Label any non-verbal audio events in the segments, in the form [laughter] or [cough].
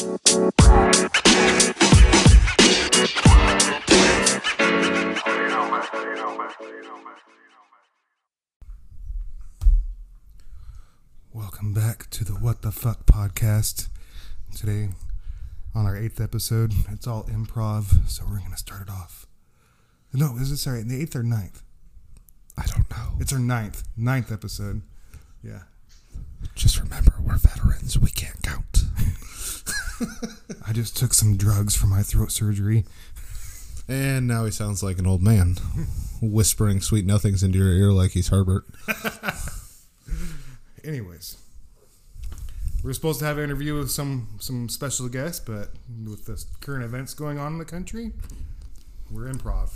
Welcome back to the What the Fuck podcast. Today, on our eighth episode, it's all improv, so we're going to start it off. No, is it sorry, the eighth or ninth? I don't know. It's our ninth, ninth episode. Yeah. Just remember, we're veterans. We can't count. [laughs] I just took some drugs for my throat surgery. And now he sounds like an old man, whispering sweet nothings into your ear like he's Herbert. [laughs] Anyways, we were supposed to have an interview with some some special guests, but with the current events going on in the country, we're improv.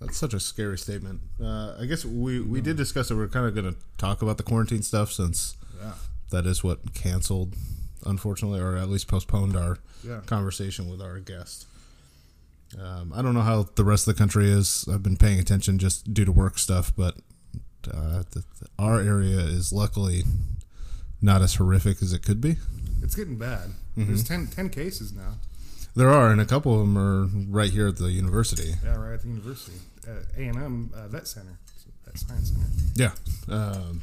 That's such a scary statement. Uh, I guess we, we did discuss it. We're kind of going to talk about the quarantine stuff since Yeah. that is what canceled, unfortunately, or at least postponed our Yeah. conversation with our guest. Um, I don't know how the rest of the country is. I've been paying attention just due to work stuff, but uh, the, the, our area is luckily not as horrific as it could be. It's getting bad. There's 10, 10 cases now. There are, and a couple of them are right here at the university. Yeah, right at the university, at A and M uh, Vet Center, Vet Science Center. Yeah. Um,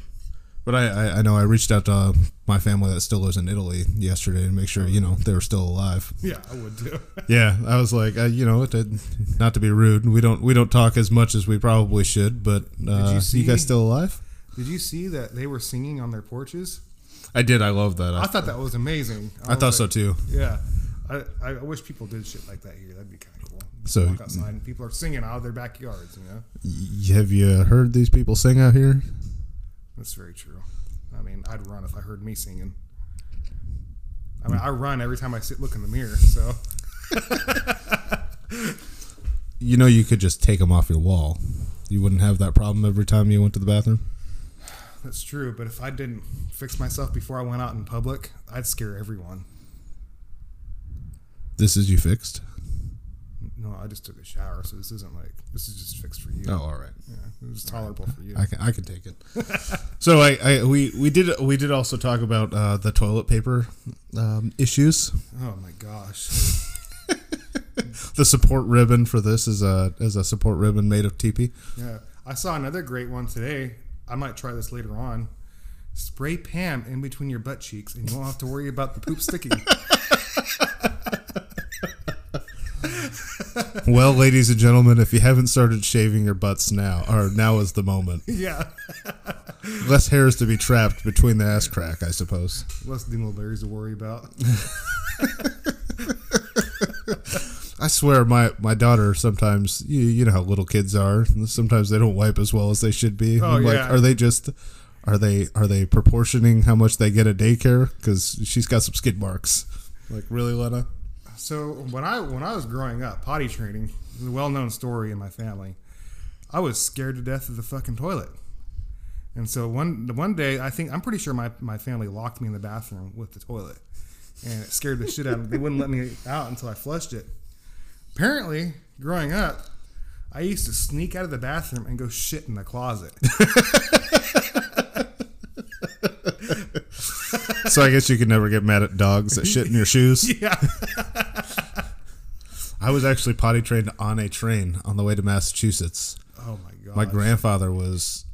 but I, I, I know I reached out to uh, my family that still lives in Italy yesterday to make sure, you know, they were still alive. Yeah, I would too. [laughs] Yeah, I was like, uh, you know, to, not to be rude, we don't we don't talk as much as we probably should, but uh, you you, see- guys still alive? Did you see that they were singing on their porches? I did. I love that. I I, thought that was amazing. I thought was so like, too. Yeah, I, I wish people did shit like that here. That'd be kind of cool. So- walk outside and people are singing out of their backyards. You know, Have you heard these people sing out here? That's very true. I mean, I'd run if I heard me singing. I mean, I run every time I sit look in the mirror. So [laughs] You know, you could just take them off your wall. You wouldn't have that problem every time you went to the bathroom. that's true. But if I didn't fix myself before I went out in public, I'd scare everyone. This is you fixed. No, I just took a shower, so this isn't like this is just fixed for you. Oh, all right. Yeah, it was tolerable for you. I can I can take it. [laughs] so I, I we we did we did also talk about uh, the toilet paper um, issues. oh my gosh. [laughs] The support ribbon for this is a is a support ribbon made of TP. Yeah, I saw another great one today. I might try this later on. Spray Pam in between your butt cheeks, and you won't have to worry about the poop sticking. [laughs] [laughs] Well, ladies and gentlemen, if you haven't started shaving your butts now, or now is the moment. [laughs] yeah, Less hairs to be trapped between the ass crack, I suppose. less dingleberries to worry about. [laughs] I swear, my, my daughter sometimes you, you know how little kids are. Sometimes they don't wipe as well as they should be. Oh, I'm like, yeah. are they just are they are they proportioning how much they get at daycare? Because she's got some skid marks. Like really, Lena? So when I when I was growing up, potty training is a well known story in my family. I was scared to death of the fucking toilet. And so one one day, I think I'm pretty sure my, my family locked me in the bathroom with the toilet, and it scared the shit out of me. They wouldn't let me out until I flushed it. Apparently, growing up, I used to sneak out of the bathroom and go shit in the closet. [laughs] So I guess you could never get mad at dogs that shit in your shoes. [laughs] yeah, [laughs] I was actually potty trained on a train on the way to Massachusetts. oh my god, My grandfather was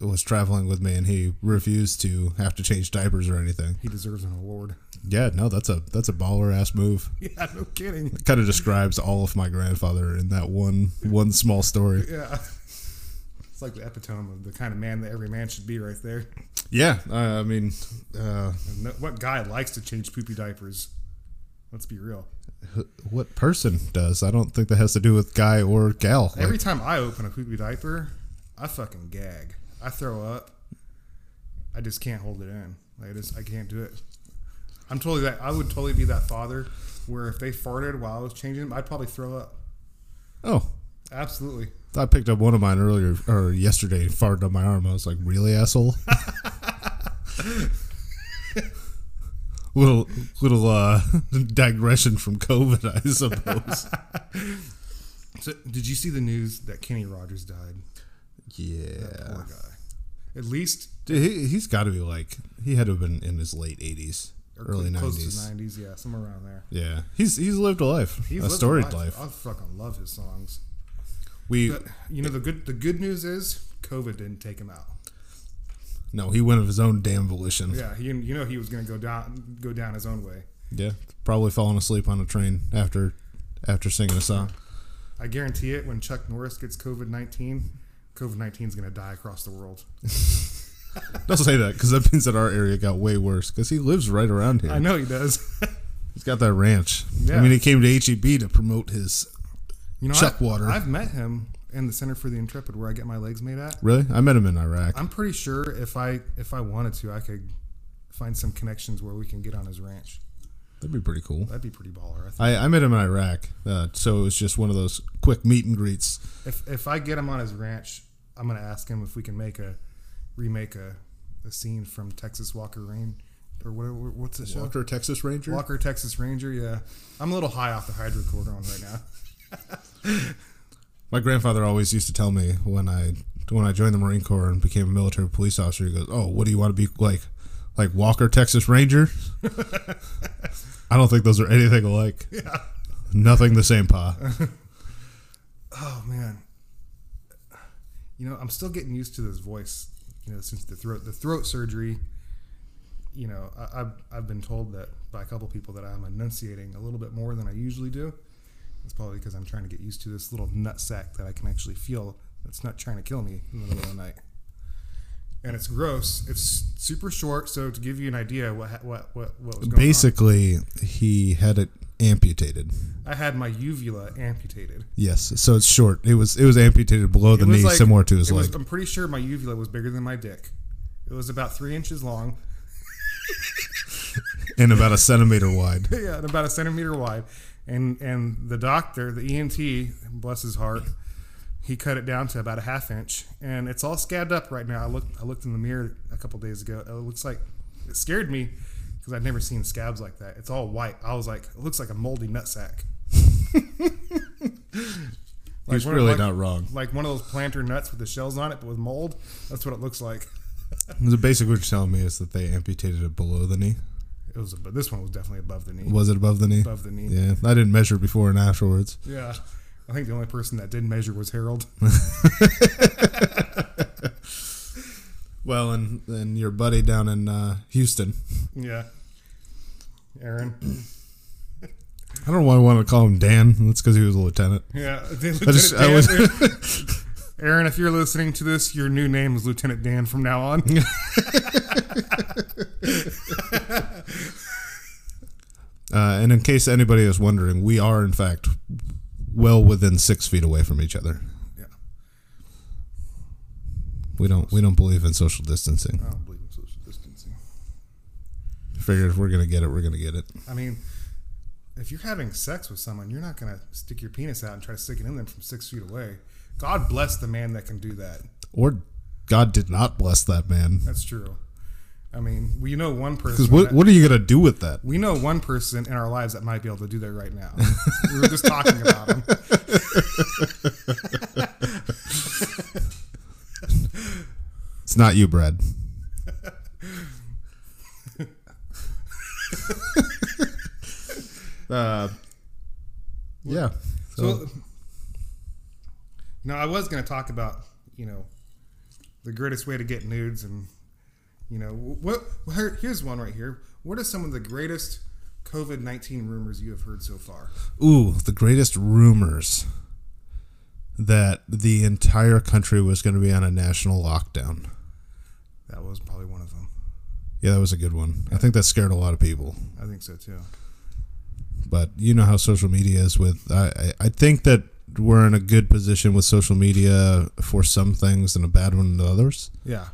was traveling with me, and he refused to have to change diapers or anything. he deserves an award. Yeah, no, that's a that's a baller ass move. [laughs] Yeah, no kidding. Kind of describes all of my grandfather in that one one small story. [laughs] Yeah. It's like the epitome of the kind of man that every man should be right there. Yeah, I I mean, uh, no- what guy likes to change poopy diapers? Let's be real. What person does? I don't think that has to do with guy or gal. Every Like, time I open a poopy diaper, I fucking gag. I throw up. I just can't hold it in. Like I just I can't do it. I'm totally that. I would totally be that father where if they farted while I was changing them, I'd probably throw up. oh, Absolutely. I picked up one of mine earlier or yesterday. and Farted on my arm. I was like, "Really, asshole." [laughs] little little uh [laughs] digression from COVID, I suppose. [laughs] So, did you see the news that Kenny Rogers died? yeah, Poor guy. At least Dude, he, he's got to be like he had to have been in his late eighties. Early 90s. nineties. Yeah, somewhere around there. Yeah, he's he's lived a life, He's a storied life. I fucking love his songs. We But, you know the good the good news is COVID didn't take him out. No, he went of his own damn volition. Yeah, he you know he was gonna go down go down his own way. Yeah, probably falling asleep on a train after after singing a song. I guarantee it. When Chuck Norris gets COVID nineteen, COVID nineteen is gonna die across the world. [laughs] Don't say that because that means that our area got way worse because he lives right around here. I know he does. [laughs] He's got that ranch. Yeah. I mean, he came to HEB to promote his. You know, Chuck I, Water. I've met him in the Center for the Intrepid, where I get my legs made at. Really, I met him in Iraq. I'm pretty sure if I if I wanted to, I could find some connections where we can get on his ranch. That'd be pretty cool. That'd be pretty baller. I think. I, I met him in Iraq, uh, so it was just one of those quick meet and greets. If if I get him on his ranch, I'm gonna ask him if we can make a remake a, a scene from Texas Walker Rain or whatever. What's the show? Walker, Texas Ranger. Walker Texas Ranger. Yeah, I'm a little high off the hydrocodone right now. [laughs] My grandfather always used to tell me when I when I joined the Marine Corps and became a military police officer. He goes, "Oh, what do you want to be like? Like Walker, Texas Ranger?" [laughs] I don't think those are anything alike. [laughs] Yeah. Nothing the same, pa. [laughs] Oh man. You know, I'm still getting used to this voice. You know, since the throat the throat surgery. You know, I, I've I've been told that by a couple people that I'm enunciating a little bit more than I usually do. It's probably because I'm trying to get used to this little nut sack that I can actually feel that's not trying to kill me in the middle of the night. And it's gross. It's super short. So to give you an idea, what what what what was going on, Basically, he had it amputated. I had my uvula amputated. Yes, so it's short. It was it was amputated below the It was knee, like- similar to his leg. was- I'm pretty sure my uvula was bigger than my dick. It was about three inches long, [laughs] and about a centimeter wide. [laughs] yeah, and about a centimeter wide. And and the doctor, the ENT, bless his heart, he cut it down to about a half inch, and it's all scabbed up right now. I looked I looked in the mirror a couple days ago. It looks like it scared me because I'd never seen scabs like that. It's all white. I was like, it looks like a moldy nutsack. [laughs] He's one of- really like- not wrong. Like one of those planter nuts with the shells on it, but with mold. That's what it looks like. The basic what you're telling me is that they amputated it below the knee. It was, but this one was definitely above the knee. Was it above the knee? Above the knee. Yeah, I didn't measure before and afterwards. Yeah. I think the only person that did measure was Harold. [laughs] Well, and and your buddy down in uh, Houston. Yeah. Aaron. I don't know why I want to call him Dan. That's because he was a lieutenant. Yeah. [laughs] I just I was Aaron, if you're listening to this, your new name is Lieutenant Dan from now on. [laughs] [laughs] Uh, and in case anybody is wondering, we are in fact well within six feet away from each other. Yeah. We don't we don't believe in social distancing. I don't believe in social distancing. Figured if we're gonna get it, we're gonna get it. I mean, if you're having sex with someone, you're not going to stick your penis out and try to stick it in them from six feet away. God bless the man that can do that. Or God did not bless that man. That's true. I mean, we know one Because person. what that- what are you gonna do with that? we know one person in our lives that might be able to do that right now. we were just talking about him. [laughs] It's not you, Brad. [laughs] uh, yeah. So, So, no, I was going to talk about you know the greatest way to get nudes, and you know what? Here's one right here. What are some of the greatest COVID nineteen rumors you have heard so far? ooh, the greatest rumors that the entire country was going to be on a national lockdown. That was probably one of them. Yeah, that was a good one. I think that scared a lot of people. I think so too. But you know how social media is with. I, I think that we're in a good position with social media for some things and a bad one to others. Yeah,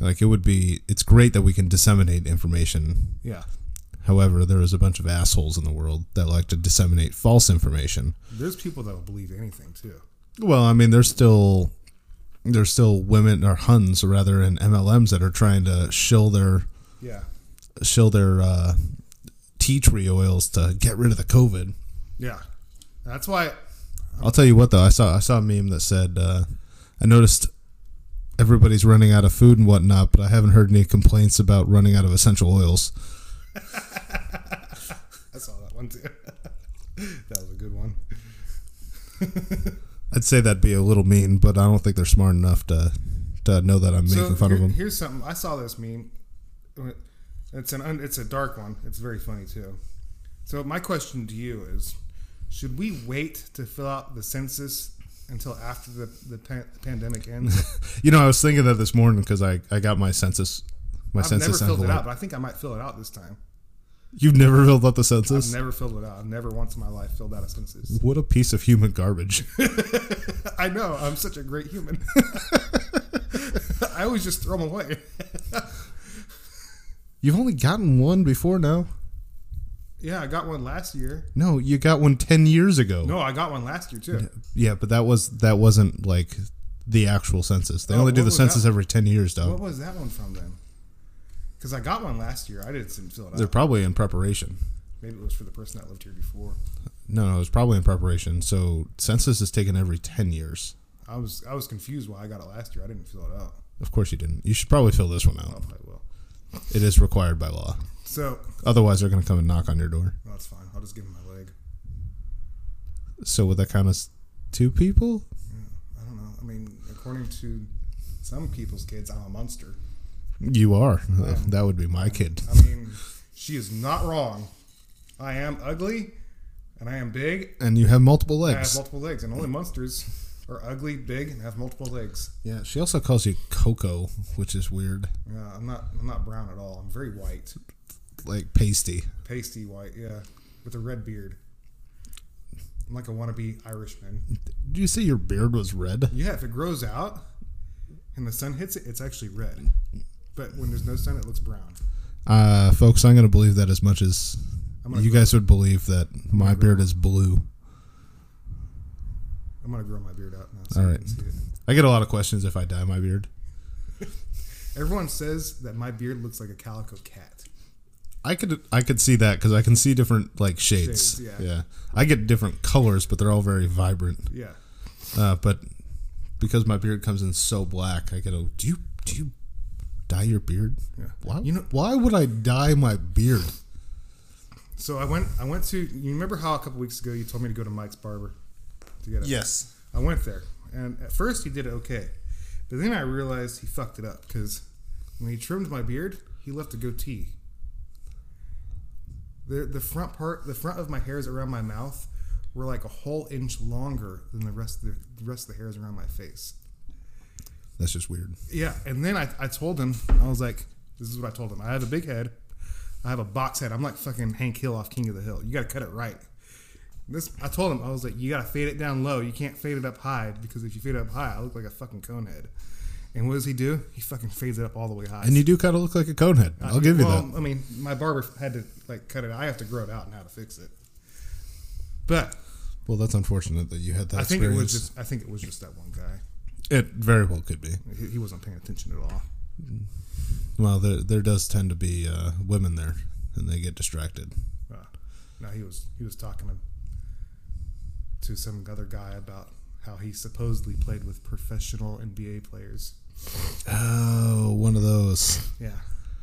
Like it would be, it's great that we can disseminate information. yeah. However, there is a bunch of assholes in the world that like to disseminate false information. There's people that will believe anything too. Well, I mean, there's still there's still women or Huns rather in MLMs that are trying to shill their Yeah, shill their uh, tea tree oils to get rid of the COVID. yeah. That's why. I'll tell you what though, I saw I saw a meme that said uh, I noticed everybody's running out of food and whatnot, but I haven't heard any complaints about running out of essential oils. [laughs] I saw that one too. [laughs] that was a good one. [laughs] I'd say that'd be a little mean, but I don't think they're smart enough to to know that I'm making fun here- of them. Here's something. I saw this meme. It's an it's a dark one. It's very funny too. So my question to you is: Should we wait to fill out the census until after the the, the pandemic ends? [laughs] You know, I was thinking that this morning because I, I got my census my I've never census filled it out, but I think I might fill it out this time. You've never filled out the I've census? never filled it out. I've never once in my life filled out a census. What a piece of human garbage. [laughs] I know. I'm such a great human. [laughs] I always just throw them away. You've only gotten one before now. Yeah, I got one last year. No, you got one 10 years ago. No, I got one last year too. Yeah, but that was that wasn't like the actual census. They Oh, only do what the was census that? every 10 years, though. What dog. was that one from then? Because I got one last year. I didn't fill it out. They're out. probably in preparation. Maybe it was for the person that lived here before. No, no, it was probably in preparation. So census is taken every 10 years. I was I was confused why I got it last year. I didn't fill it out. Of course you didn't. You should probably fill this one out. Oh, I will. It is required by law. So Otherwise, they're going to come and knock on your door. well, that's fine. I'll just give him my leg. So would that count as two people? I don't know. I mean, according to some people's kids, I'm a monster. You are. Um, that would be my kid. I mean, she is not wrong. I am ugly, and I am big. And you have multiple legs. I have multiple legs, and only monsters are ugly, big, and have multiple legs. Yeah, she also calls you Coco, which is weird. Yeah, I'm not. I'm not brown at all. I'm very white, Like pasty. pasty white. Yeah, with a red beard. I'm like a wannabe Irishman. Did you say your beard was red? Yeah, if it grows out and the sun hits it, it's actually red. But when there's no sun, it looks brown. Uh, folks, I'm going to believe that as much as you guys would believe that my beard is blue. I'm gonna grow my beard out now. So All right. can see it. I get a lot of questions if I dye my beard. [laughs] Everyone says that my beard looks like a calico cat. I could I could see that because I can see different like shades. Shades, yeah. I get different colors, but they're all very vibrant. Yeah. Uh, but because my beard comes in so black, I get a do you do you dye your beard? Yeah. Why You know- why would I dye my beard? So I went. I went to. You remember how a couple weeks ago you told me to go to Mike's barber to get a Yes. I went there, and at first he did it okay, but then I realized he fucked it up because when he trimmed my beard, he left a goatee. The the front part, the front of my hairs around my mouth, were like a whole inch longer than the rest of the, the rest of the hairs around my face. That's just weird. Yeah, and then I, I told him I was like, this is what I told him. I have a big head. I have a box head. I'm like fucking Hank Hill off King of the Hill. You got to cut it right. This I told him I was like, you got to fade it down low. You can't fade it up high because if you fade it up high, I look like a fucking cone head. And what does he do? He fucking fades it up all the way high. And you do kind of look like a conehead. I'll give you well, that. I mean, my barber had to like cut it. I have to grow it out and how to fix it. But Well, that's unfortunate that you had that I think it was just I think it was just that one guy. it very well could be. He, he wasn't paying attention at all. Well, there there does tend to be uh, women there, and they get distracted. Uh, no, he was he was talking to, to some other guy about how he supposedly played with professional NBA players. Oh, one of those. Yeah,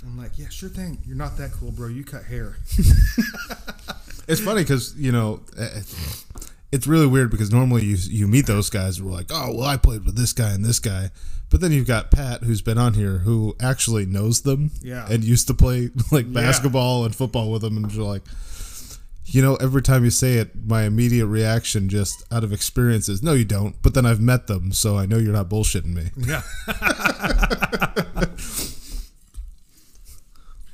I'm like, yeah, sure thing. You're not that cool, bro. You cut hair. [laughs] It's funny because you know eh, it's really weird because normally you you meet those guys who are like, oh well, I played with this guy and this guy, but then you've got Pat who's been on here who actually knows them, Yeah. and used to play [laughs] like Yeah. basketball and football with them, and you're like. You know, every time you say it, my immediate reaction, just out of experience, is no, you don't. But then I've met them, so I know you're not bullshitting me. Yeah. [laughs]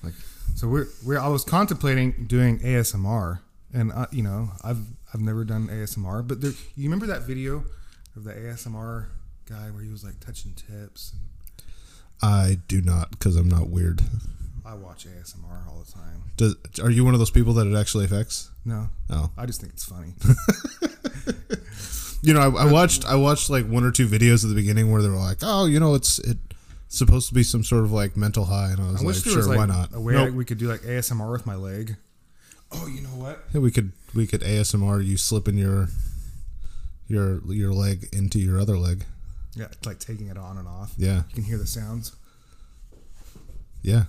Like- so we're we're I was contemplating doing ASMR, and uh, you know I've I've never done ASMR, but there, you remember that video of the ASMR guy where he was like touching tips. And I do not, because I'm not weird. I watch ASMR all the time. Does are you one of those people that it actually affects? No, No. I just think it's funny. [laughs] You know, I, I watched I watched like one or two videos at the beginning where they were like, "Oh, you know, it's it's supposed to be some sort of like mental high," and I was I like, "Sure, was like why not?" a way Nope. we could do like ASMR with my leg. Oh, you know what? Yeah, we could we could ASMR you slipping your your your leg into your other leg. Yeah, it's like taking it on and off. Yeah, You can hear the sounds. yeah.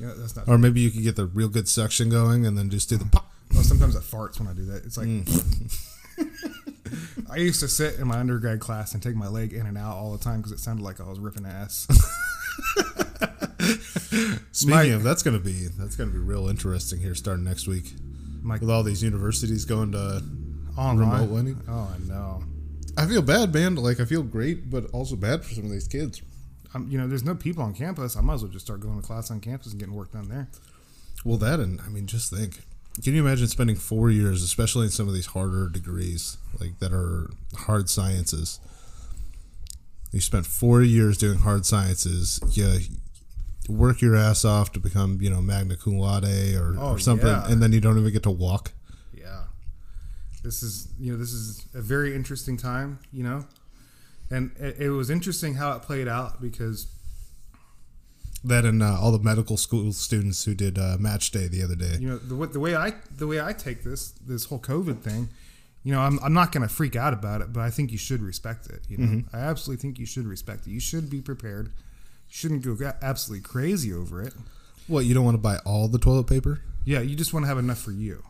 Yeah, that's not. Or maybe you could get the real good suction going and then just do the pop. Well, sometimes it farts when I do that. It's like Mm. [laughs] I used to sit in my undergrad class and take my leg in and out all the time because it sounded like I was ripping ass. [laughs] Speaking of, that's gonna be that's gonna be real interesting here starting next week My with all these universities going to online. remote learning. Oh, I know. I feel bad, man. Like I feel great, but also bad for some of these kids. I'm, you know, there's no people on campus. I might as well just start going to class on campus and getting work done there. Well, that and I mean, just think. Can you imagine spending four years, especially in some of these harder degrees, like that are hard sciences? You spent four years doing hard sciences. You work your ass off to become, you know, magna cum laude or, Oh, or something, yeah. and then you don't even get to walk. Yeah. This is, you know, this is a very interesting time, you know? And it, it was interesting how it played out because, That and uh, all the medical school students who did uh, match day the other day. you know, the, the way I the way I take this this whole COVID thing, you know, I'm, I'm not going to freak out about it, but I think you should respect it. You know, I absolutely think you should respect it. You should be prepared. You shouldn't go absolutely crazy over it. What you don't want to buy all the toilet paper? Yeah, you just want to have enough for you.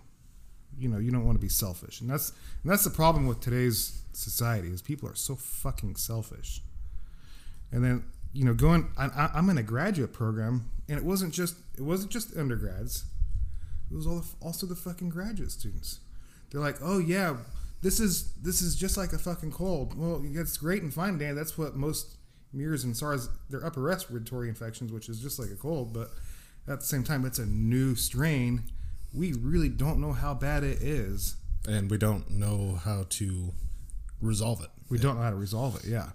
You know, you don't want to be selfish, and that's and that's the problem with today's society is people are so fucking selfish. And then you know, going, I, I'm in a graduate program, and it wasn't just it wasn't just undergrads. It was all the, also the fucking graduate students. They're like, oh yeah, this is this is just like a fucking cold. Well, it's great and fine, Dan. That's what most MERS and SARS they're upper respiratory infections, which is just like a cold, but at the same time, it's a new strain. We really don't know how bad it is. And we don't know how to resolve it. We don't know how to resolve it. Yeah.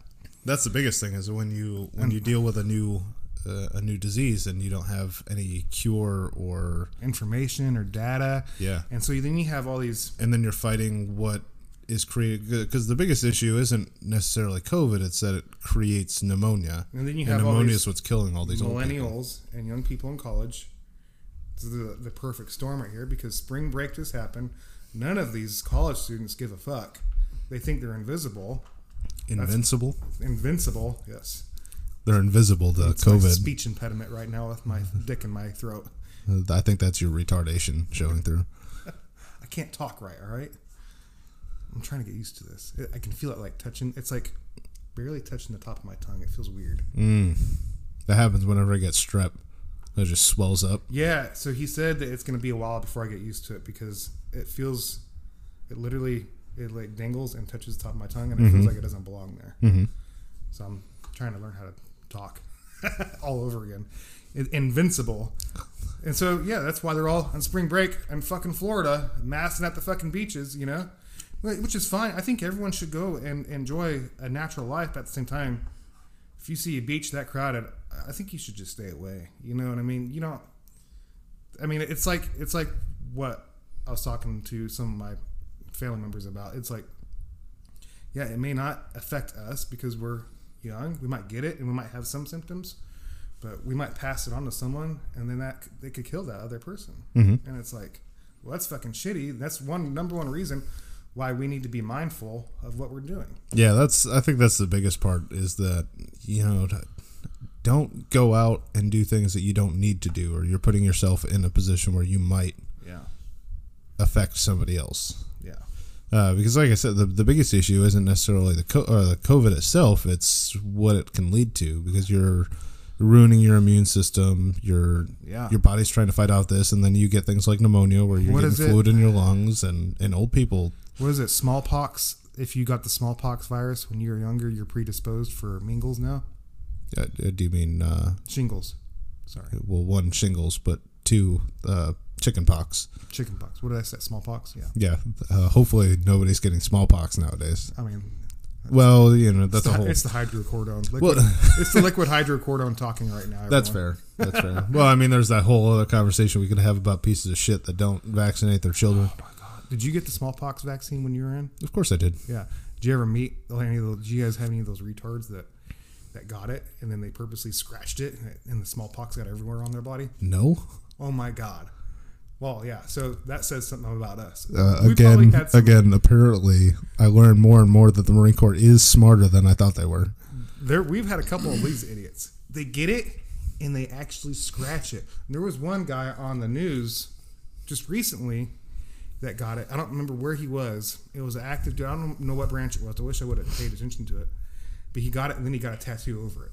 That's the biggest thing is when you when you deal with a new uh, a new disease and you don't have any cure or Information or data. yeah, And so then you have all these and then you're fighting what is created because the biggest issue isn't necessarily COVID; it's that it creates pneumonia, And then you and have all pneumonia these is what's killing all these millennials and young people in college. The, the perfect storm right here because spring break just happened. None of these college students give a fuck. They think they're invisible, Invincible, invincible. Yes, they're invisible to COVID. speech impediment right now with my [laughs] dick in my throat. I think that's your retardation showing through. [laughs] I can't talk right. All right, I'm trying to get used to this. I can feel it like touching. It's like barely touching the top of my tongue. It feels weird. Mm. That happens whenever I get strep. It just swells up. Yeah, so he said that it's going to be a while before I get used to it because it feels, it literally, it like dangles and touches the top of my tongue and it feels like it doesn't belong there. Mm-hmm. So I'm trying to learn how to talk [laughs] all over again. In- Invincible. And so, yeah, that's why they're all on spring break in fucking Florida, massing at the fucking beaches, you know? Which is fine. I think everyone should go and enjoy a natural life, but at the same time, if you see a beach that crowded, I think you should just stay away. You know what I mean? You don't. I mean, it's like it's like what I was talking to some of my family members about. It's like, yeah, it may not affect us because we're young. We might get it and we might have some symptoms, but we might pass it on to someone, and then that they could kill that other person. Mm-hmm. And it's like, well, that's fucking shitty. That's one number one reason why we need to be mindful of what we're doing. Yeah, that's. I think that's the biggest part is that you know, don't go out and do things that you don't need to do, or you're putting yourself in a position where you might Yeah. affect somebody else. Yeah. Uh, because, like I said, the, the biggest issue isn't necessarily the co- or the COVID itself; it's what it can lead to. Because you're ruining your immune system. Your Yeah. your body's trying to fight out this, and then you get things like pneumonia, where you're What getting fluid in your lungs, and and old people. What is it? Smallpox. If you got the smallpox virus when you were younger, you're predisposed for mingles now. Uh, do you mean uh, Shingles. Sorry. well, one shingles, but two uh, chicken pox? Chickenpox. What did I say? Smallpox? Yeah. Yeah. Uh, hopefully, nobody's getting smallpox nowadays. I mean, Well, you know that's it's, a the, whole. it's the hydrocodone. Liquid, Well- [laughs] it's the liquid hydrocodone talking right now. That's fair. That's fair. [laughs] Well, I mean, there's that whole other conversation we could have about pieces of shit that don't vaccinate their children. Oh my god! Did you get the smallpox vaccine when you were in? Of course, I did. Yeah. Did you ever meet any of those? Did you guys have any of those retards that that got it and then they purposely scratched it and, the smallpox got everywhere on their body? No. Oh my god! Well, yeah. So that says something about us. Uh, again, again. Apparently, I learned more and more that the Marine Corps is smarter than I thought they were. there we've had a couple of these idiots. They get it and they actually scratch it. And there was one guy on the news just recently that got it. I don't remember where he was. It was an active dude. I don't know what branch it was. I wish I would have paid attention to it. But he got it, and then he got a tattoo over it.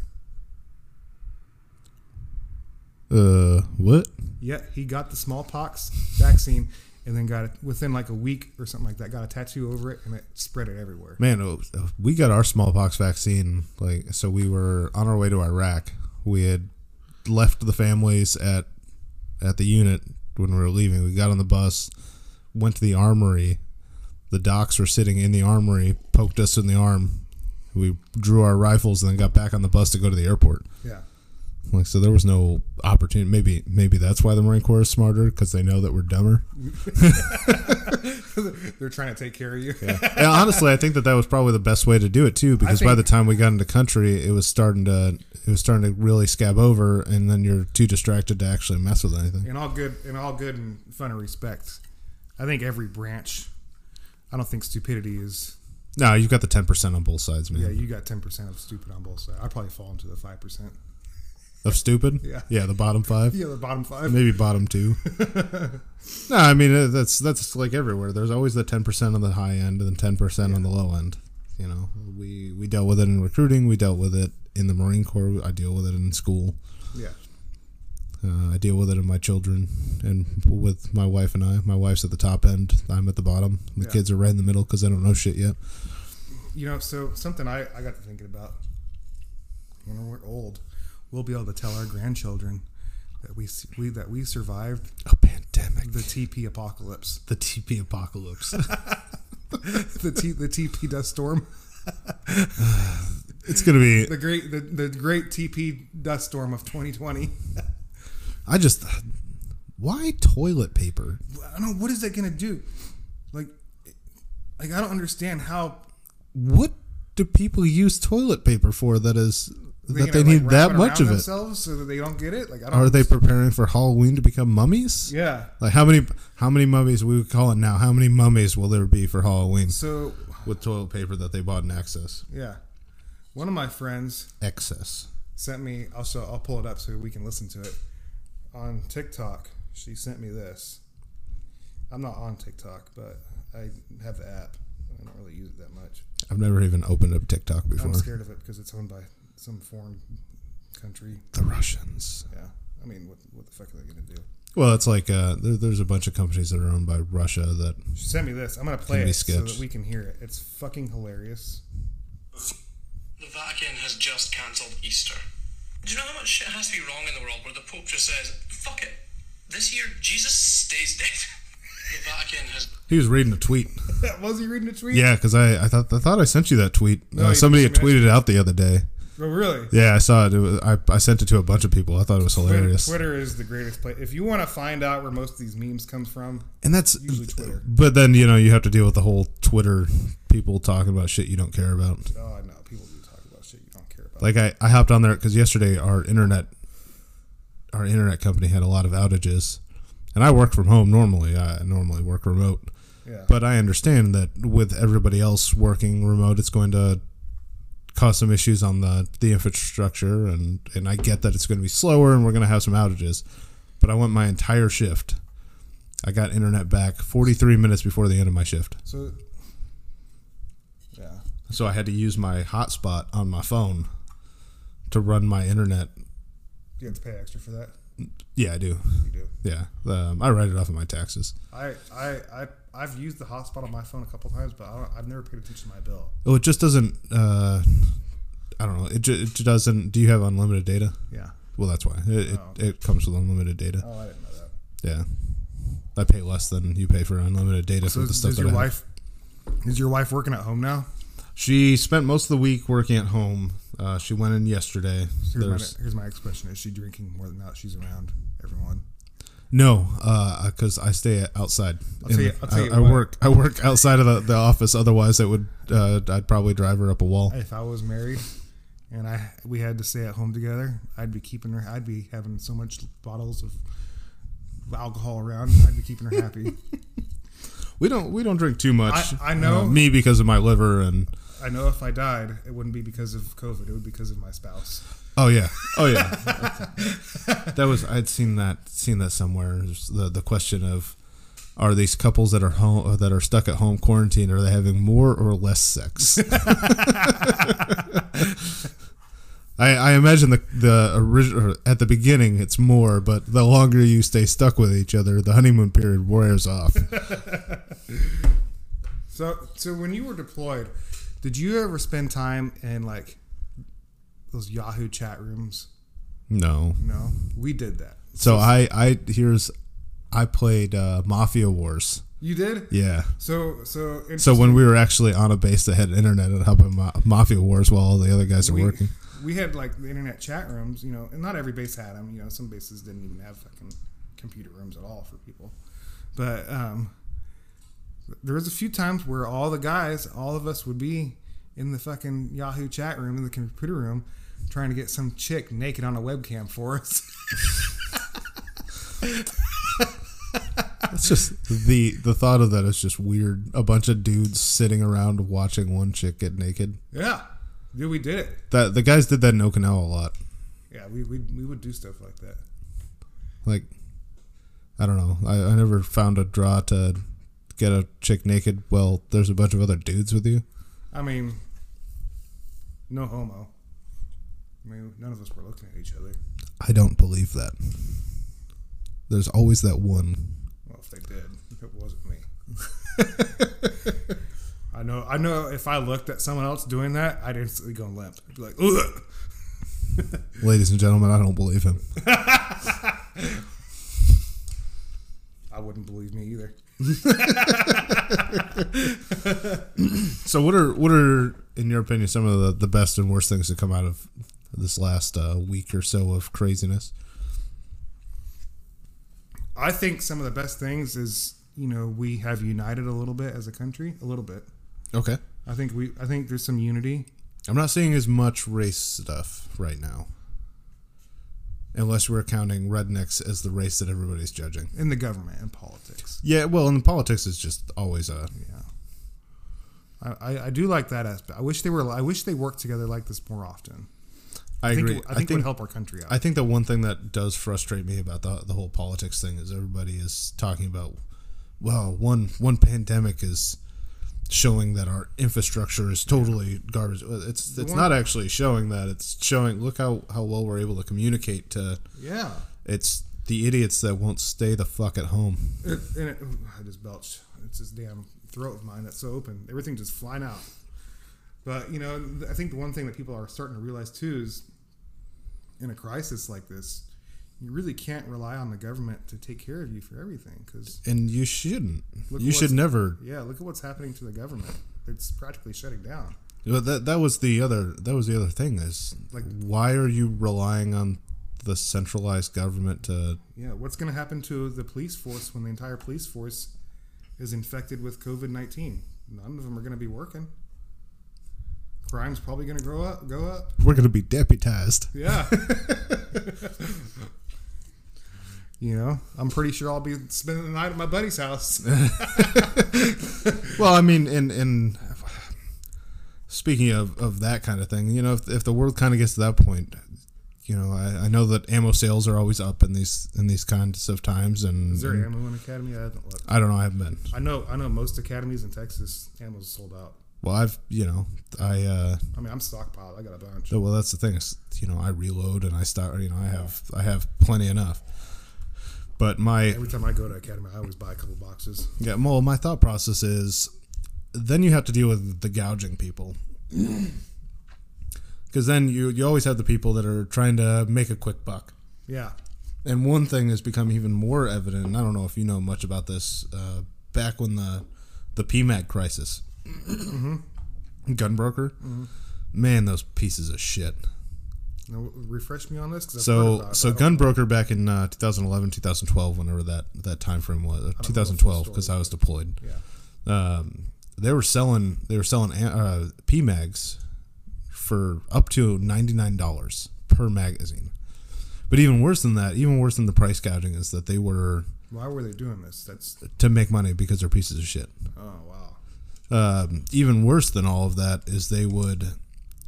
Uh, what? Yeah, he got the smallpox vaccine, and then got it within like a week or something like that. Got a tattoo over it, and it spread it everywhere. Man, oh, we got our smallpox vaccine. Like, so we were on our way to Iraq. We had left the families at at the unit when we were leaving. We got on the bus, went to the armory. The docs were sitting in the armory, poked us in the arm. We drew our rifles and then got back on the bus to go to the airport. Yeah, Like, so there was no opportunity. Maybe, maybe that's why the Marine Corps is smarter because they know that we're dumber. [laughs] they're trying to take care of you. and honestly, I think that that was probably the best way to do it too, because by the time we got into country, it was starting to it was starting to really scab over, and then you're too distracted to actually mess with anything. in all good, in all good and fun and respect, I think every branch. I don't think stupidity is. No, you've got the ten percent on both sides, man. Yeah, you got ten percent of stupid on both sides. I probably fall into the five percent. Of stupid. [laughs] Yeah. yeah, the bottom five, Yeah, the bottom five. maybe bottom two. [laughs] no, I mean uh, that's that's like everywhere. There's always the ten percent on the high end and then ten percent on the low end. You know, we we dealt with it in recruiting. We dealt with it in the Marine Corps. I deal with it in school. Yeah, Uh, I deal with it in my children and with my wife and I. My wife's at the top end. I'm at the bottom. The Yeah. kids are right in the middle because I don't know shit yet. you know. So something I I got to thinking about. When we're old, we'll be able to tell our grandchildren that we we that we survived A pandemic. the TP apocalypse, The TP apocalypse. the T [laughs] the TP dust storm, [sighs] it's gonna be. the great the, the great TP dust storm of 2020. [laughs] I just. Why toilet paper? I don't know what is that gonna do. Like, like I don't understand how What do people use toilet paper for? That is They're that they gonna, need like, that much of it. themselves so that they don't get it. Like I don't. Are they preparing for Halloween to become mummies? Yeah. Like how many how many mummies we would call it now? How many mummies will there be for Halloween So with toilet paper that they bought in excess? yeah, one of my friends Excess. sent me. I'll. I'll pull it up so we can listen to it on TikTok. She sent me this. I'm not on TikTok, but I have the app. I don't really use it that much. I've never even opened up TikTok before. I'm scared of it because it's owned by some foreign country. The Russians. Yeah. I mean, what, what the fuck are they gonna do? Well, it's like uh, there, there's a bunch of companies that are owned by Russia that She sent me this. I'm gonna play Can be it so that we can hear it. It's fucking hilarious. The Vatican has just cancelled Easter. Do you know how much shit has to be wrong in the world where the Pope just says, fuck it, this year Jesus stays dead? [laughs] the Vatican has. he was reading a tweet. [laughs] Was he reading a tweet? Yeah, because I, I thought I thought I sent you that tweet. No, uh, you somebody had tweeted it out the other day. Oh, really? Yeah, I saw it. it was, I, I sent it to a bunch of people. I thought it was hilarious. Twitter is the greatest place. If you want to find out where most of these memes comes from, And that's Usually Twitter. But then you know you have to deal with the whole Twitter people talking about shit you don't care about. oh, I know people do talk about shit you don't care about. Like I, I hopped on there because yesterday our internet our internet company had a lot of outages, and I work from home normally. I normally work remote, yeah, but I understand that with everybody else working remote, it's going to cause some issues on the the infrastructure, and and I get that it's going to be slower, and we're going to have some outages. But I went my entire shift. I got internet back 43 minutes before the end of my shift. so yeah, So I had to use my hotspot on my phone to run my internet. you have to pay extra for that. Yeah, I do. You do. Yeah, um, I write it off of my taxes. I I I I've used the hotspot on my phone a couple times, but I don't, I've never paid attention to my bill. Oh, it just doesn't. Uh, I don't know. It, ju- it doesn't. Do you have unlimited data? Yeah. Well, that's why it, it, Oh. it comes with unlimited data. Oh, I didn't know that. Yeah, I pay less than you pay for unlimited data So for the stuff is that your I have. wife is your wife working at home now? She spent most of the week working at home. Uh, she went in yesterday. Here's my, here's my next question: Is she drinking more than that she's around everyone? no, because I stay outside. I'll tell you- I'll tell you I, I what. work. I work outside of the, the office. Otherwise, it would. Uh, I'd probably drive her up a wall. If I was married and I we had to stay at home together, I'd be keeping her. I'd be having so much bottles of alcohol around. I'd be keeping her happy. [laughs] We don't we don't drink too much. I- I know. Uh, me because of my liver and I know if I died, it wouldn't be because of COVID. It would be because of my spouse. oh yeah oh yeah. [laughs] that was I'd seen that seen that somewhere. The the question of are these couples that are home uh, that are stuck at home quarantine are they having more or less sex? [laughs] [laughs] I, I imagine the the original at the beginning it's more, but the longer you stay stuck with each other, the honeymoon period wears off. So, so when you were deployed, did you ever spend time in like those Yahoo chat rooms? No, No, we did that. so I I here's I played uh, Mafia Wars. You did. Yeah. So, so So when we were actually on a base that had internet and helping Ma- Mafia Wars while all the other guys are we, working. we had like the internet chat rooms, you know, and not every base had them. You know, some bases didn't even have fucking computer rooms at all for people. But um, there was a few times where all the guys, all of us, would be in the fucking Yahoo chat room in the computer room, trying to get some chick naked on a webcam for us. It's just the the thought of that is just weird. A bunch of dudes sitting around watching one chick get naked. yeah, dude, we did it. That the guys did that in Okinawa a lot. Yeah, we we we would do stuff like that. Like I don't know. I, I never found a draw to get a chick naked. Well, there's a bunch of other dudes with you. I mean, no homo. I mean, none of us were looking at each other. I don't believe that. There's always that one. Well, if they did, it wasn't me. [laughs] I know. I know. If I looked at someone else doing that, I'd instantly go limp. I'd be like, Ugh! Ladies and gentlemen, I don't believe him. [laughs] I wouldn't believe me either. So what are what are in your opinion some of the, the best and worst things to come out of this last uh, week or so of craziness? I think some of the best things is you know we have united a little bit as a country, a little bit. Okay. I think we. I think there's some unity. I'm not seeing as much race stuff right now. Unless we're counting rednecks as the race that everybody's judging. in the government and politics. Yeah, well, and politics is just always a Yeah, I, I, I do like that aspect. I wish they were. I wish they worked together like this more often. I, I think, agree. it, I think it would help our country out. I think the one thing that does frustrate me about the the whole politics thing is everybody is talking about, well, one one pandemic is showing that our infrastructure is totally garbage. It's it's not actually showing that. It's showing look how how well we're able to communicate to. yeah, It's the idiots that won't stay the fuck at home. it, and it, I just belched. It's this damn throat of mine that's so open. Everything just flying out. But you know, I think the one thing that people are starting to realize too is, in a crisis like this, you really can't rely on the government to take care of you for everything. Because And you shouldn't. Look you should never. yeah, look at what's happening to the government. It's practically shutting down. But that that was the other that was the other thing is Like- why are you relying on the centralized government to Yeah, what's going to happen to the police force when the entire police force is infected with COVID nineteen? None of them are going to be working. Crime's probably going to grow up, go up. we're going to be deputized. Yeah. [laughs] you know, I'm pretty sure I'll be spending the night at my buddy's house. Well, I mean, in in speaking of, of that kind of thing, you know, if, if the world kind of gets to that point, you know, I, I know that ammo sales are always up in these in these kinds of times, and, Is there and ammo in academy? I haven't looked. I don't know, I haven't been. I know, I know most academies in Texas, ammo's sold out. Well, I've you know, I uh, I mean, I'm stockpiled. I got a bunch. well, that's the thing you know, I reload and I start, you know, I have I have plenty enough. But my Every time I go to academy, I always buy a couple boxes. Yeah, well, my thought process is then you have to deal with the gouging people. [clears throat] Because then you, you always have the people that are trying to make a quick buck. Yeah. And one thing has become even more evident, I don't know if you know much about this, uh, back when the, the PMAG crisis, GunBroker, man, those pieces of shit. Now, refresh me on this. 'cause I've heard So about it, so but I don't- Gunbroker back in uh, 2011, 2012, whenever that that time frame was, uh, 2012, because. I was deployed. Yeah. Um, they were selling they were selling uh, PMags for up to ninety nine dollars per magazine. But even worse than that, even worse than the price gouging, is that they were Why were they doing this? That's to make money because they're pieces of shit. oh wow. Um, even worse than all of that is they would.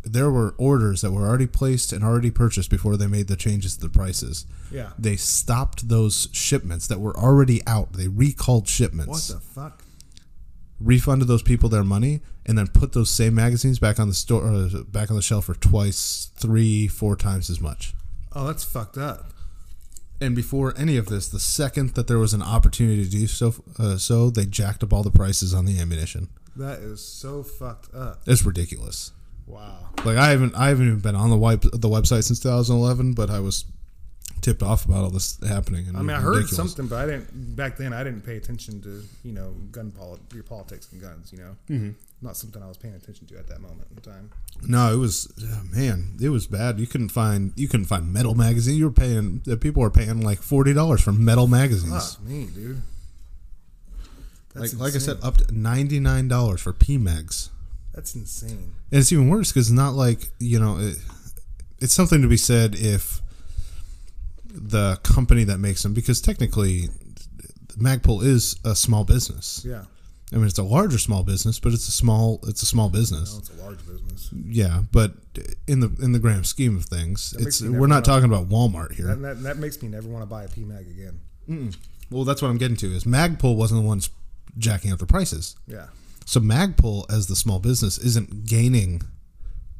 There were orders that were already placed and already purchased before they made the changes to the prices. Yeah. They stopped those shipments that were already out. They recalled shipments. What the fuck? refunded those people their money and then put those same magazines back on the store uh, back on the shelf for twice three four times as much Oh, that's fucked up. and before any of this the second that there was an opportunity to do so uh, so they jacked up all the prices on the ammunition That is so fucked up. it's ridiculous Wow. like i haven't i haven't even been on the web, the website since 2011 but i was tipped off about all this happening and I mean, I heard ridiculous. something, but I didn't. Back then, I didn't pay attention to you know gun poli- your politics and guns. You know, mm-hmm. not something I was paying attention to at that moment in time. No, it was oh, man, it was bad. You couldn't find you couldn't find metal magazine. You were paying the people were paying like forty dollars for metal magazines. Fuck me, dude. Like That's like I said, up to ninety nine dollars for PMags, that's insane. and it's even worse because it's not like you know, it, it's something to be said if the company that makes them because technically, Magpul is a small business. Yeah, I mean, it's a larger small business, but it's a small it's a small business. no, it's a large business. Yeah, but in the in the grand scheme of things, makes it's we're not talking about Walmart here. That, that, that makes me never want to buy a PMag again. Well, that's what I'm getting to. Is Magpul wasn't the ones jacking up the prices. Yeah, So Magpul, as the small business, isn't gaining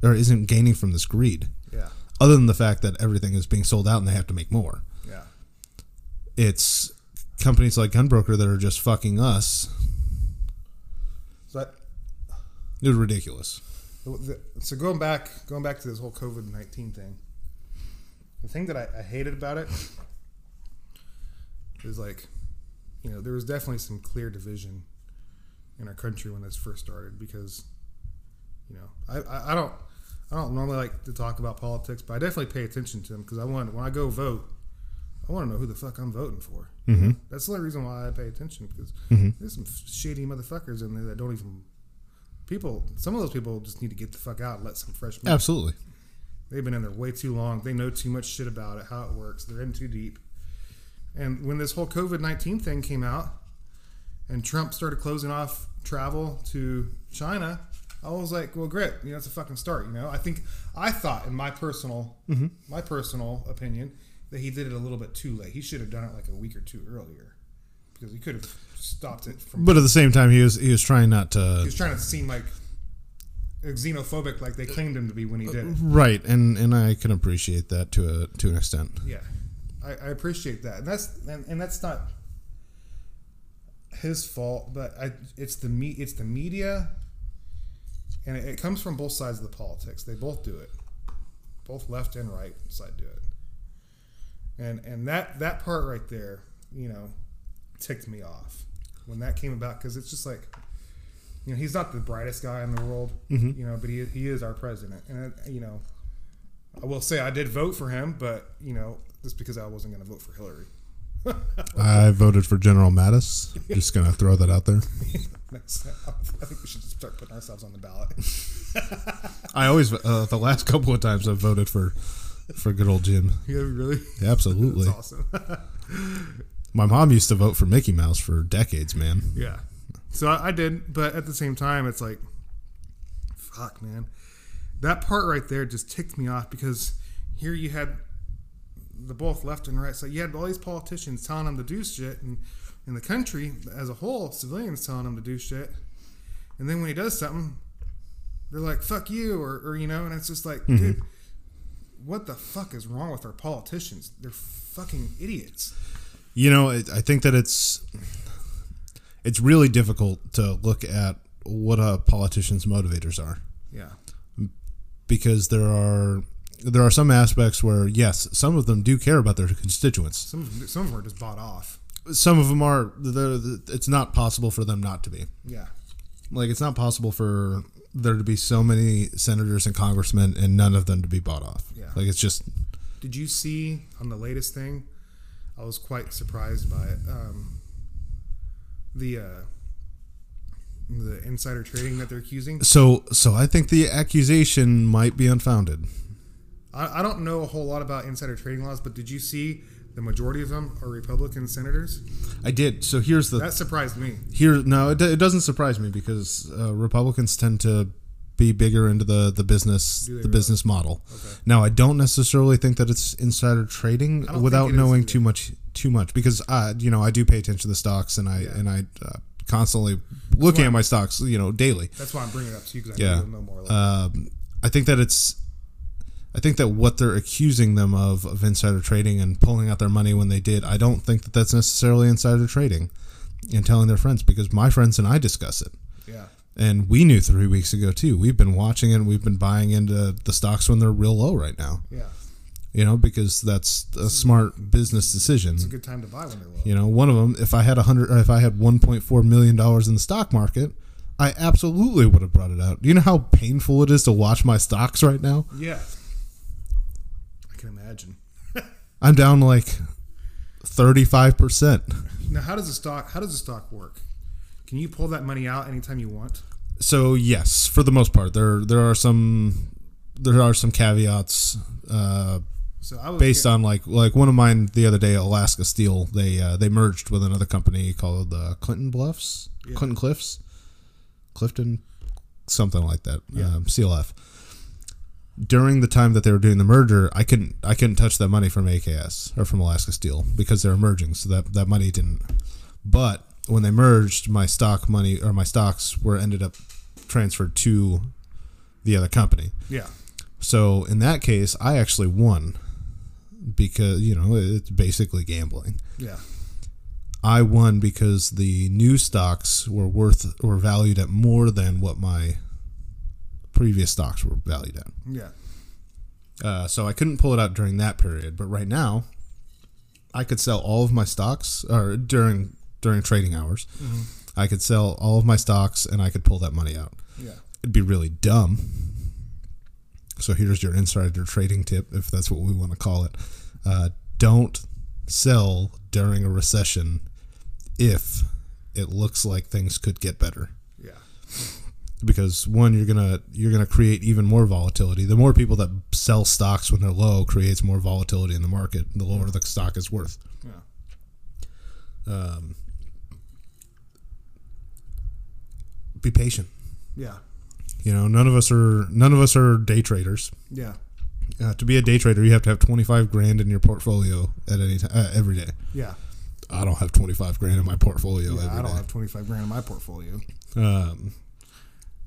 or isn't gaining from this greed, yeah, other than the fact that everything is being sold out and they have to make more. yeah. It's companies like GunBroker that are just fucking us. So that, It was ridiculous. so going back, going back to this whole COVID nineteen thing. The thing that I, I hated about it is like, you know, there was definitely some clear division in our country when this first started because, you know, I, I, I don't I don't normally like to talk about politics, but I definitely pay attention to them because I want when I go vote, I want to know who the fuck I'm voting for. Mm-hmm. That's the only reason why I pay attention because there's some shady motherfuckers in there that don't even people. Some of those people just need to get the fuck out and let some fresh. Absolutely. They've been in there way too long. They know too much shit about it, how it works. They're in too deep. And when this whole COVID nineteen thing came out, and Trump started closing off travel to China, I was like, "Well, great. You know, it's a fucking start." You know, I think I thought, in my personal, mm-hmm. my personal opinion, that he did it a little bit too late. He should have done it like a week or two earlier, because he could have stopped it from. But at the same time, he was he was trying not to. he was trying to seem like xenophobic, like they claimed him to be when he did it. right, and and I can appreciate that to a to an extent. Yeah, I, I appreciate that, and that's and, and that's not his fault, but I, it's the me, it's the media, and it, it comes from both sides of the politics. They both do it, both left and right side do it, and and that that part right there, you know, ticked me off when that came about because it's just like. You know, he's not the brightest guy in the world, mm-hmm. you know, but he, he is our president. And, you know, I will say I did vote for him, but you know, just because I wasn't going to vote for Hillary. I voted for General Mattis. Just gonna throw that out there. [laughs] Next, I think we should just start putting ourselves on the ballot. [laughs] I always uh, the last couple of times I've voted for for good old Jim. yeah, really? Absolutely. That's awesome. [laughs] My mom used to vote for Mickey Mouse for decades, man. yeah. So I, I did, but at the same time, it's like, fuck, man. That part right there just ticked me off because here you had the both left and right side. You had all these politicians telling them to do shit, and in the country as a whole, civilians telling him to do shit. And then when he does something, they're like, fuck you, or, or you know, and it's just like, mm-hmm. dude, what the fuck is wrong with our politicians? They're fucking idiots. You know, I I think that it's it's really difficult to look at what a politician's motivators are Yeah. because there are there are some aspects where yes, some of them do care about their constituents. Some of them, some of them are just bought off. Some of them are. they're- It's not possible for them not to be. Yeah. Like it's not possible for there to be so many senators and congressmen and none of them to be bought off. Yeah. Like it's just Did you see on the latest thing? I was quite surprised by it. Um, the uh, the insider trading that they're accusing. so. So I think the accusation might be unfounded. I, I don't know a whole lot about insider trading laws, but did you see the majority of them are Republican senators. I did. So here's the That surprised me. here. No, it, it doesn't surprise me because uh, Republicans tend to be bigger into the the business the really? business model. Okay. Now, I don't necessarily think that it's insider trading without think it is knowing too much too much because I you know I do pay attention to the stocks and I Yeah. and I uh, constantly looking at my stocks you know daily. That's why I'm bringing it up to you because I Yeah. know know more. Like, Um, I think that it's. I think that what they're accusing them of of insider trading and pulling out their money when they did, I don't think that that's necessarily insider trading, and telling their friends because my friends and I discuss it, yeah, and we knew three weeks ago too. We've been watching it. and We've been buying into the stocks when they're real low right now. yeah. You know, because that's a smart business decision. It's a good time to buy when they're low. You know, one of them, if I had a hundred, if I had one point four million dollars in the stock market, I absolutely would have brought it out. Do you know how painful it is to watch my stocks right now? Yeah. Can imagine. I'm down like thirty five percent. Now, how does the stock? How does the stock work? Can you pull that money out anytime you want? So yes, for the most part, there there are some there are some caveats uh, So I was based on like like one of mine the other day, Alaska Steel. They uh, they merged with another company called uh, Clinton Bluffs, Yeah. Clinton Cliffs, Clifton, something like that. Yeah. Um, CLF. During the time that they were doing the merger, I couldn't I couldn't touch that money from AKS or from Alaska Steel because they're merging, so that that money didn't. But when they merged, my stock money or my stocks were ended up transferred to the other company. yeah, So in that case, I actually won because you know it's basically gambling. yeah, I won because the new stocks were worth were valued at more than what my previous stocks were valued at. yeah. Uh, so I couldn't pull it out during that period, but right now, I could sell all of my stocks or during during trading hours. I could sell all of my stocks and I could pull that money out. Yeah. It'd be really dumb. So here's your insider trading tip, if that's what we want to call it. Uh, don't sell during a recession if it looks like things could get better Yeah. Because one you're gonna you're gonna create even more volatility the more people that sell stocks when they're low creates more volatility in the market the lower the stock is worth Yeah. um, be patient Yeah. you know none of us are none of us are day traders Yeah. uh, to be a day trader you have to have 25 grand in your portfolio at any time uh, every day Yeah. i don't have 25 grand in my portfolio Yeah, I don't day. have 25 grand in my portfolio. um,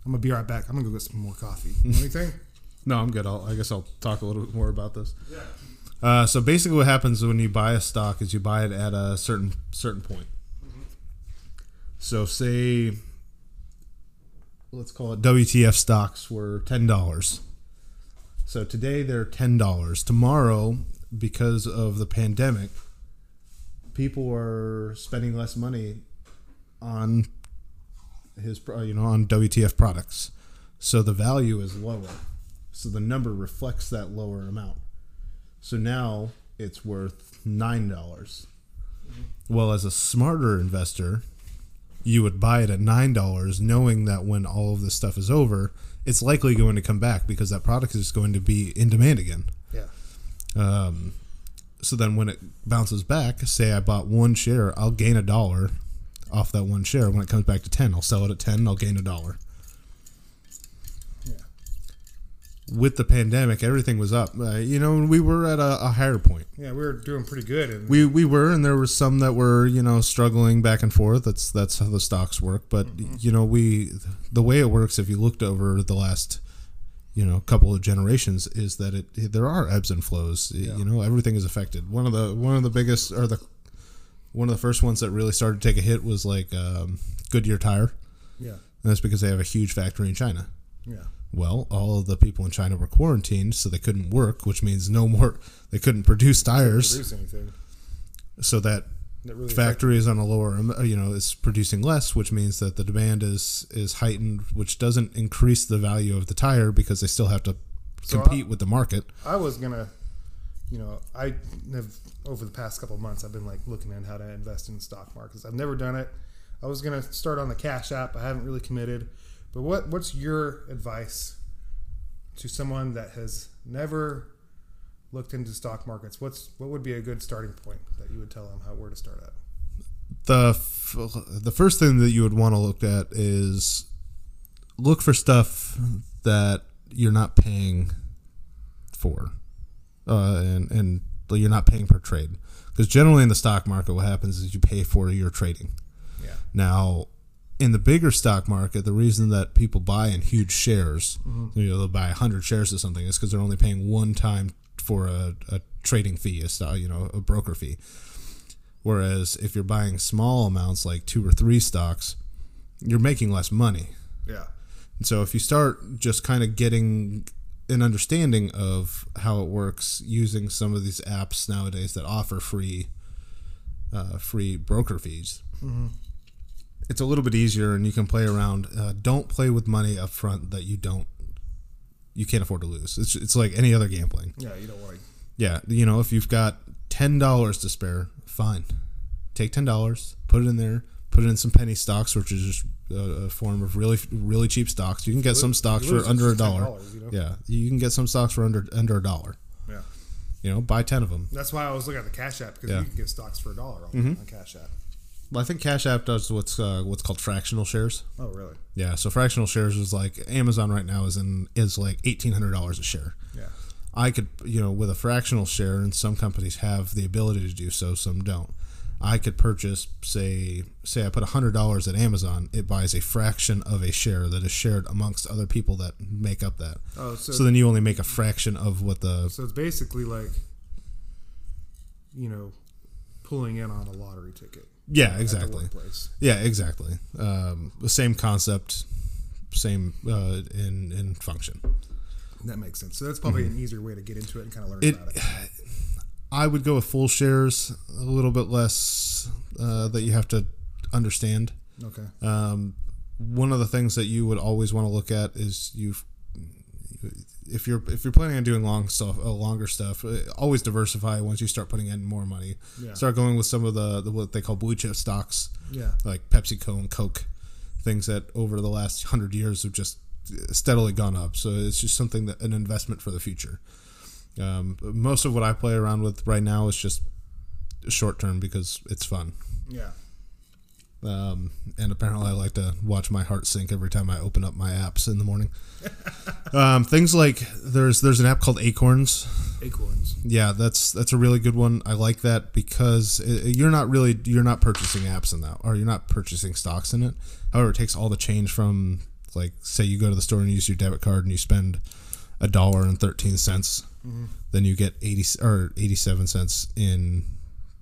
I'm to be right back. I'm to go get some more coffee. Anything? [laughs] No, I'm good. I'll, I guess I'll talk a little bit more about this. Yeah. Uh, so basically, what happens when you buy a stock is you buy it at a certain certain point. So say, let's call it WTF stocks were ten dollars. So today they're ten dollars. Tomorrow, because of the pandemic, people are spending less money on his, you know, on WTF products. So the value is lower. So the number reflects that lower amount. So now it's worth nine dollars. Well, as a smarter investor, you would buy it at nine dollars, knowing that when all of this stuff is over, it's likely going to come back because that product is going to be in demand again. Yeah. Um, so then when it bounces back, say I bought one share, I'll gain a dollar off that one share. When it comes back to ten, I'll sell it at ten. I'll gain a dollar. Yeah. With the pandemic, everything was up. Uh, you know, we were at a, a higher point. Yeah. We were doing pretty good. And We we were, and there was some that were you know struggling back and forth. That's that's how the stocks work. But you know, we the way it works, if you looked over the last you know couple of generations, is that it there are ebbs and flows. Yeah. You know, everything is affected. One of the one of the biggest or the one of the first ones that really started to take a hit was like um, Goodyear tire, yeah. and that's because they have a huge factory in China. Yeah. Well, all of the people in China were quarantined, so they couldn't work, which means no more. [laughs] They couldn't produce tires, Produce anything. so that That really factory is on a lower, um, you know, is producing less, which means that the demand is is heightened, which doesn't increase the value of the tire because they still have to So compete with the market. I was gonna, you know, I have over the past couple months, I've been like looking at how to invest in stock markets. I've never done it. I was gonna start on the Cash App. I haven't really committed. But what what's your advice to someone that has never looked into stock markets, what's what would be a good starting point that you would tell them how where to start at? the f- the first thing that you would want to look at is look for stuff that you're not paying for, uh, and and you're not paying per trade. Because generally in the stock market, what happens is you pay for your trading. Yeah. Now, in the bigger stock market, the reason that people buy in huge shares, you know, they'll buy hundred shares of something, is because they're only paying one time for a, a trading fee, a sto- you know, a broker fee. Whereas if you're buying small amounts, like two or three stocks, you're making less money. Yeah. And so if you start just kind of getting an understanding of how it works using some of these apps nowadays that offer free uh, free broker fees, it's a little bit easier and you can play around. Uh, don't play with money up front that you don't you can't afford to lose. It's, it's like any other gambling. Yeah, you don't want to. Yeah, you know, if you've got ten dollars to spare, fine. Take ten dollars, put it in there, put it in some penny stocks, which is just a, a form of really, really cheap stocks. You can get some stocks for under a dollar. you know? Yeah, you can get some stocks for under under a dollar. Yeah. You know, buy ten of them. That's why I was looking at the Cash App because Yeah. Mm-hmm. you can get stocks for a dollar on, on Cash App. Well, I think Cash App does what's uh, what's called fractional shares. Oh, really? Yeah, so fractional shares is like Amazon right now is in is like eighteen hundred dollars a share. Yeah. I could, you know, with a fractional share, and some companies have the ability to do so, some don't. I could purchase, say, say I put hundred dollars at Amazon, it buys a fraction of a share that is shared amongst other people that make up that. Oh, so So then you only make a fraction of what the so it's basically like, you know, pulling in on a lottery ticket. yeah exactly yeah exactly um, the same concept, same uh, in in function. That makes sense. So that's probably an easier way to get into it and kind of learn Mm-hmm. It- about it. I would go with full shares, a little bit less uh, that you have to understand. Okay. Um, one of the things that you would always want to look at is you if you're if you're planning on doing long stuff, uh, longer stuff, uh, always diversify. Once you start putting in more money, Yeah. start going with some of the, the what they call blue chip stocks, Yeah. like PepsiCo and Coke, things that over the last hundred years have just steadily gone up. So it's just something that an investment for the future. Um, most of what I play around with right now is just short term because it's fun. Yeah. Um, and apparently, I like to watch my heart sink every time I open up my apps in the morning. [laughs] um, things like there's there's an app called Acorns. Acorns. Yeah, that's that's a really good one. I like that because it, you're not really you're not purchasing apps in that, or you're not purchasing stocks in it. However, it takes all the change from like say you go to the store and use your debit card and you spend a dollar and thirteen cents, then you get eighty or eighty seven cents in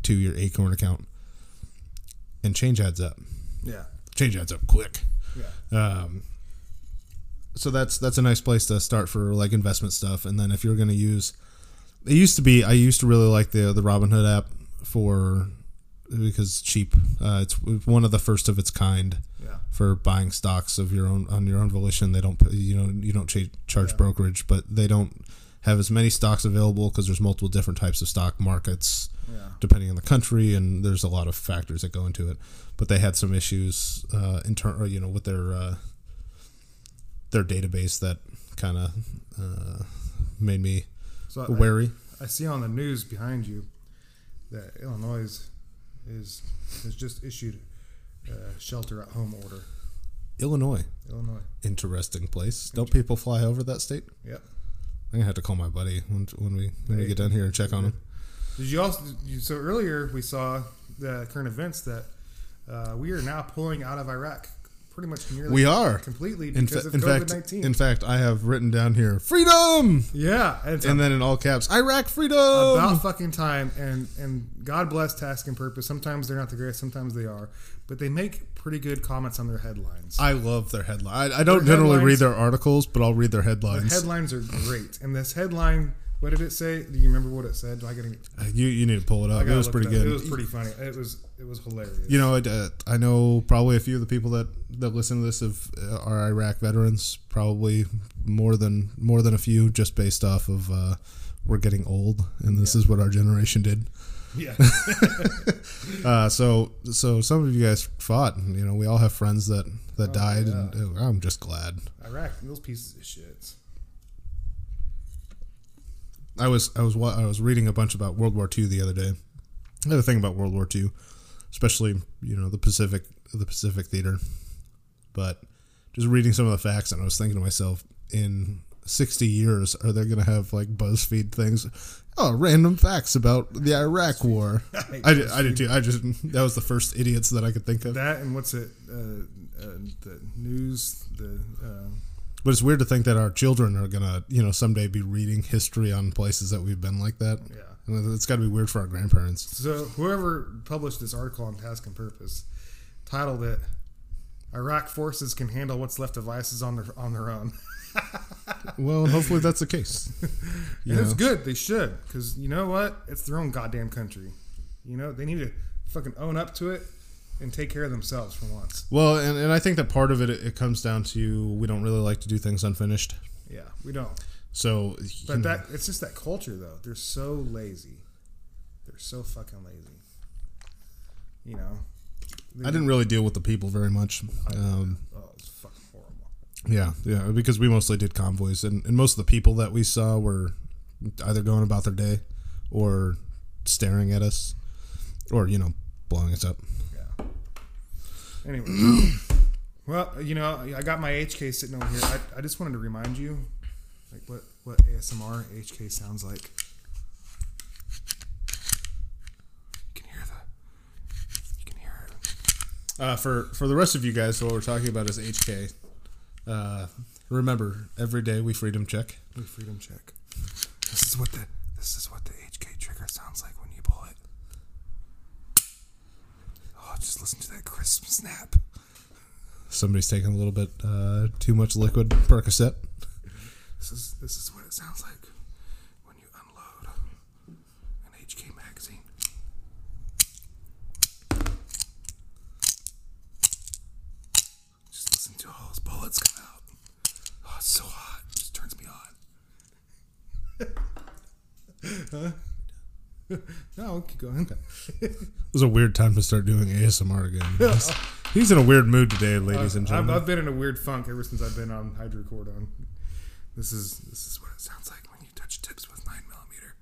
to your Acorn account, and change adds up Yeah. change adds up quick. Yeah. Um, so that's that's a nice place to start for like investment stuff. And then if you're going to use, it used to be I used to really like the the Robinhood app for because it's cheap. Uh, it's one of the first of its kind Yeah. for buying stocks of your own on your own volition. They don't you know you don't cha- charge Yeah. brokerage, but they don't have as many stocks available because there's multiple different types of stock markets Yeah. depending on the country, and there's a lot of factors that go into it. But they had some issues uh, in turn, you know, with their uh, their database that kind of uh, made me So wary. I see on the news behind you that Illinois is, is has just issued a shelter at home order. Illinois, Illinois. interesting place. Don't people fly over that state? Yep. I'm gonna have to call my buddy when, when we when we get down here and check on him. Did you also? You, so earlier we saw the current events that uh, we are now pulling out of Iraq, pretty much nearly. We are. completely In, fa- of COVID fact, nineteen. in fact, I have written down here freedom, yeah, and and then in all caps, Iraq freedom. about fucking time. And and God bless Task and Purpose. Sometimes they're not the greatest, sometimes they are, but they make pretty good comments on their headlines. I love their headline. I, I don't Their generally read their articles, but I'll read their The headlines. headlines are great, and this headline. What did it say? Do you remember what it said? Do I get? Uh, you you need to pull it up. It was pretty it good. It was pretty funny. It was it was hilarious. you know, I, uh, I know probably a few of the people that, that listen to this have, uh, are Iraq veterans. Probably more than more than a few, just based off of uh, we're getting old, and this is what our generation did. yeah, [laughs] Uh, so so some of you guys fought, and you know we all have friends that that Oh, died, yeah. and uh, I'm just glad. Iraq. Those pieces of shit. I was I was I was reading a bunch about World War II the other day. Another thing about World War II, especially you know the Pacific the Pacific theater, but just reading some of the facts, and I was thinking to myself, in 60 years, are they going to have like BuzzFeed things? Oh, random facts about the Iraq War. [laughs] I did, I did too. I just that was the first idiots that I could think of. That and what's it? Uh, uh, the news. The uh, But it's weird to think that our children are gonna, you know, someday be reading history on places that we've been like that. Yeah. And it's got to be weird for our grandparents. so whoever published this article on Task and Purpose titled it "Iraq forces can handle what's left of ISIS on their on their own." [laughs] Well, hopefully that's the case. [laughs] And it's good. They should, because you know what? It's their own goddamn country. You know they need to fucking own up to it and take care of themselves for once. Well, and, and I think that part of it it comes down to we don't really like to do things unfinished. Yeah, we don't. So, But know, that it's just that culture though. They're so lazy. They're so fucking lazy. You know. I didn't really deal with the people very much. Um, Oh, it's fucking horrible. yeah, yeah, because we mostly did convoys, and, and most of the people that we saw were either going about their day or staring at us or, you know, blowing us up. Anyway. [clears throat] well, you know, I got my HK sitting over here. I, I just wanted to remind you, like what what ASMR HK sounds like. You can hear the. You can hear it. Uh, for for the rest of you guys, what we're talking about is HK. Uh, remember, every day we freedom check. We freedom check. This is what the this is what the HK trigger sounds like when you pull it. Oh, just listen to that crisp snap. Somebody's taking a little bit uh, too much liquid Percocet. This is this is what it sounds like when you unload an HK magazine. Just listen to all those bullets come out. Oh, it's so hot. It just turns me on. [laughs] huh? [laughs] no, keep going. [laughs] It was a weird time to start doing ASMR again. [laughs] He's, he's in a weird mood today, ladies and I've, gentlemen. I've been in a weird funk ever since I've been on hydrocodone. This is this is what it sounds like when you touch tips with nine millimeter.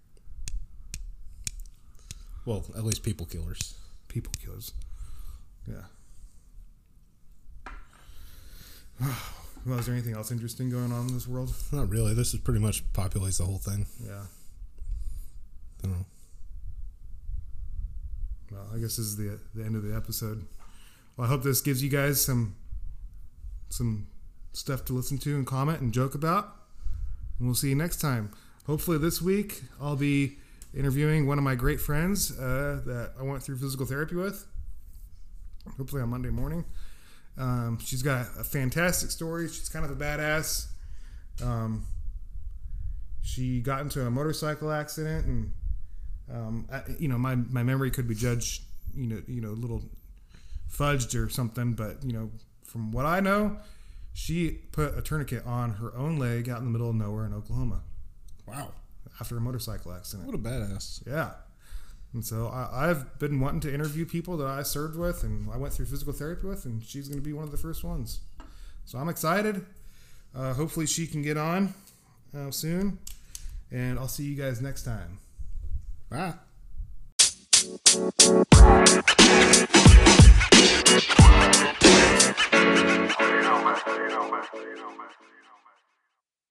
well, at least people killers. people killers. Yeah. [sighs] well, is there anything else interesting going on in this world? Not really. This is pretty much populates the whole thing. Yeah. I don't know. Well, I guess this is the the end of the episode. Well, I hope this gives you guys some some stuff to listen to and comment and joke about. And we'll see you next time. Hopefully, this week I'll be interviewing one of my great friends uh, that I went through physical therapy with. Hopefully on Monday morning. Um, she's got a fantastic story. She's kind of a badass. Um, she got into a motorcycle accident and um, I, you know, my, my memory could be judged, you know, you know, a little fudged or something, but you know, from what I know, she put a tourniquet on her own leg out in the middle of nowhere in Oklahoma Wow. after a motorcycle accident. What a badass. Yeah. And so I, I've been wanting to interview people that I served with and I went through physical therapy with, and she's going to be one of the first ones. So I'm excited. Uh, hopefully, she can get on uh, soon. And I'll see you guys next time. Bye.